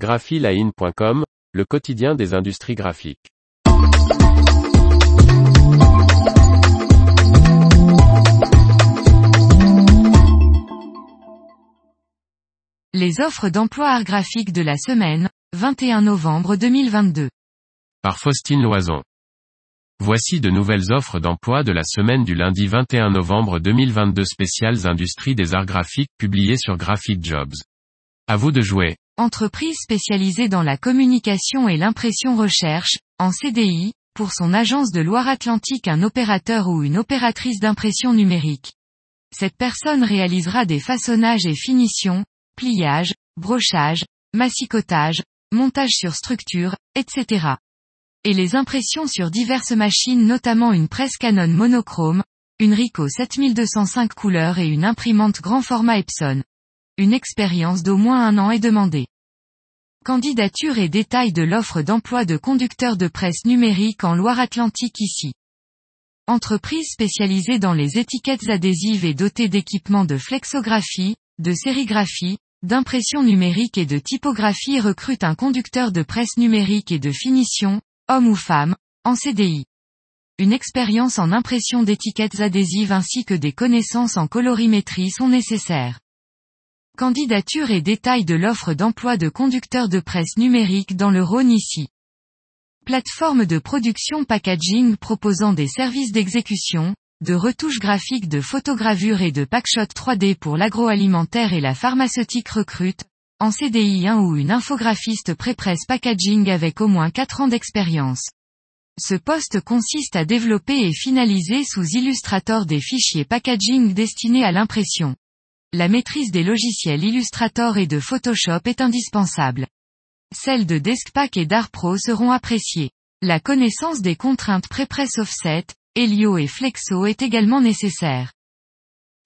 graphiline.com, le quotidien des industries graphiques. Les offres d'emploi art graphique de la semaine, 21 novembre 2022. Par Faustine Loison. Voici de nouvelles offres d'emploi de la semaine du lundi 21 novembre 2022 spéciales industries des arts graphiques publiées sur Graphic Jobs. À vous de jouer. Entreprise spécialisée dans la communication et l'impression recherche, en CDI, pour son agence de Loire-Atlantique un opérateur ou une opératrice d'impression numérique. Cette personne réalisera des façonnages et finitions, pliage, brochage, massicotage, montage sur structure, etc. Et les impressions sur diverses machines notamment une presse Canon monochrome, une Ricoh 7205 couleurs et une imprimante grand format Epson. Une expérience d'au moins un an est demandée. Candidature et détails de l'offre d'emploi de conducteur de presse numérique en Loire-Atlantique ici. Entreprise spécialisée dans les étiquettes adhésives et dotée d'équipements de flexographie, de sérigraphie, d'impression numérique et de typographie recrute un conducteur de presse numérique et de finition, homme ou femme, en CDI. Une expérience en impression d'étiquettes adhésives ainsi que des connaissances en colorimétrie sont nécessaires. Candidature et détails de l'offre d'emploi de conducteur de presse numérique dans le Rhône ici. Plateforme de production packaging proposant des services d'exécution, de retouches graphiques de photogravure et de packshot 3D pour l'agroalimentaire et la pharmaceutique recrute, en CDI 1 ou une infographiste pré-presse packaging avec au moins 4 ans d'expérience. Ce poste consiste à développer et finaliser sous Illustrator des fichiers packaging destinés à l'impression. La maîtrise des logiciels Illustrator et de Photoshop est indispensable. Celles de Deskpack et d'ArtPro seront appréciées. La connaissance des contraintes pré-presse offset, Helio et Flexo est également nécessaire.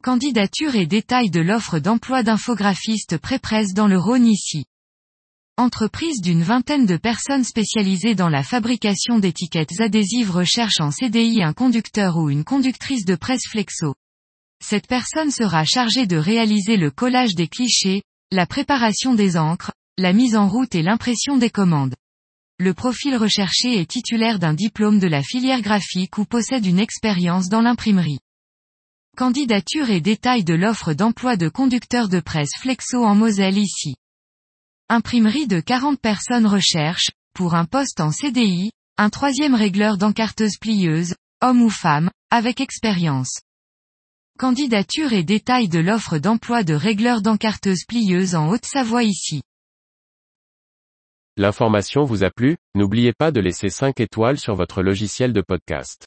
Candidature et détails de l'offre d'emploi d'infographiste pré-presse dans le Rhône ici. Entreprise d'une vingtaine de personnes spécialisées dans la fabrication d'étiquettes adhésives recherche en CDI un conducteur ou une conductrice de presse Flexo. Cette personne sera chargée de réaliser le collage des clichés, la préparation des encres, la mise en route et l'impression des commandes. Le profil recherché est titulaire d'un diplôme de la filière graphique ou possède une expérience dans l'imprimerie. Candidature et détails de l'offre d'emploi de conducteur de presse Flexo en Moselle ici. Imprimerie de 40 personnes recherche, pour un poste en CDI, un troisième régleur d'encarteuse plieuse, homme ou femme, avec expérience. Candidature et détails de l'offre d'emploi de régleur d'encarteuse plieuse en Haute-Savoie ici. L'information vous a plu, n'oubliez pas de laisser 5 étoiles sur votre logiciel de podcast.